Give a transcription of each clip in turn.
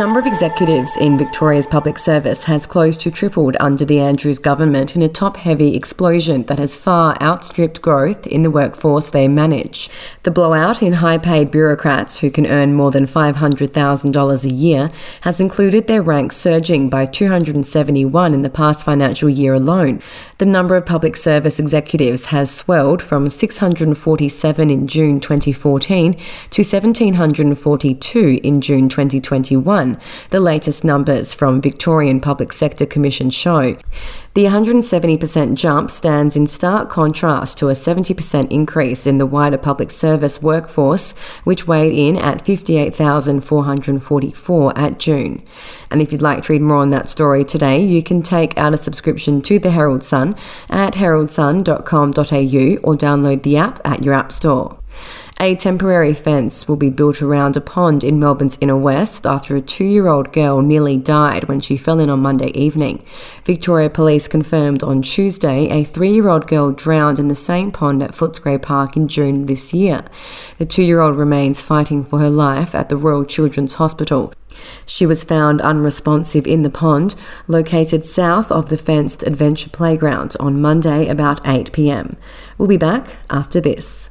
The number of executives in Victoria's public service has close to tripled under the Andrews government in a top heavy explosion that has far outstripped growth in the workforce they manage. The blowout in high paid bureaucrats who can earn more than $500,000 a year has included their ranks surging by 271 in the past financial year alone. The number of public service executives has swelled from 647 in June 2014 to 1,742 in June 2021 the latest numbers from Victorian Public Sector Commission show. The 170% jump stands in stark contrast to a 70% increase in the wider public service workforce, which weighed in at 58,444 at June. And if you'd like to read more on that story today, you can take out a subscription to the Herald Sun at heraldsun.com.au or download the app at your app store. A temporary fence will be built around a pond in Melbourne's inner west after a two year old girl nearly died when she fell in on Monday evening. Victoria Police confirmed on Tuesday a three year old girl drowned in the same pond at Footscray Park in June this year. The two year old remains fighting for her life at the Royal Children's Hospital. She was found unresponsive in the pond, located south of the fenced adventure playground on Monday about 8 pm. We'll be back after this.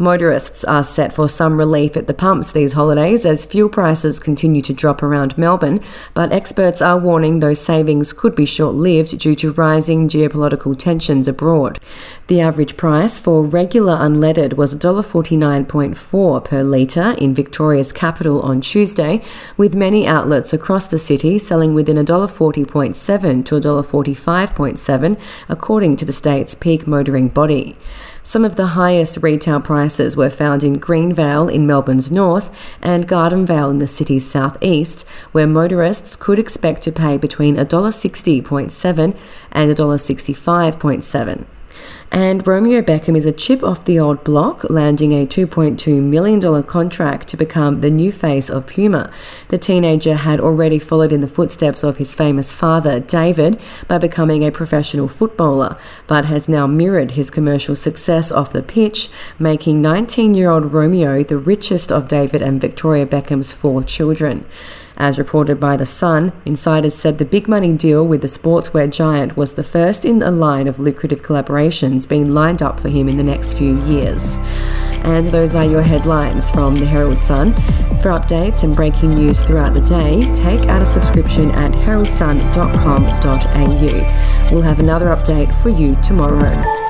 Motorists are set for some relief at the pumps these holidays as fuel prices continue to drop around Melbourne, but experts are warning those savings could be short lived due to rising geopolitical tensions abroad. The average price for regular unleaded was $1.49.4 per litre in Victoria's capital on Tuesday, with many outlets across the city selling within $1.40.7 to $1.45.7, according to the state's peak motoring body. Some of the highest retail prices were found in Greenvale in Melbourne's north and Gardenvale in the city's southeast, where motorists could expect to pay between $1.60.7 and $1.65.7. And Romeo Beckham is a chip off the old block, landing a $2.2 million contract to become the new face of Puma. The teenager had already followed in the footsteps of his famous father, David, by becoming a professional footballer, but has now mirrored his commercial success off the pitch, making 19 year old Romeo the richest of David and Victoria Beckham's four children. As reported by The Sun, insiders said the big money deal with the sportswear giant was the first in a line of lucrative collaborations being lined up for him in the next few years. And those are your headlines from the Herald Sun. For updates and breaking news throughout the day, take out a subscription at heraldsun.com.au. We'll have another update for you tomorrow.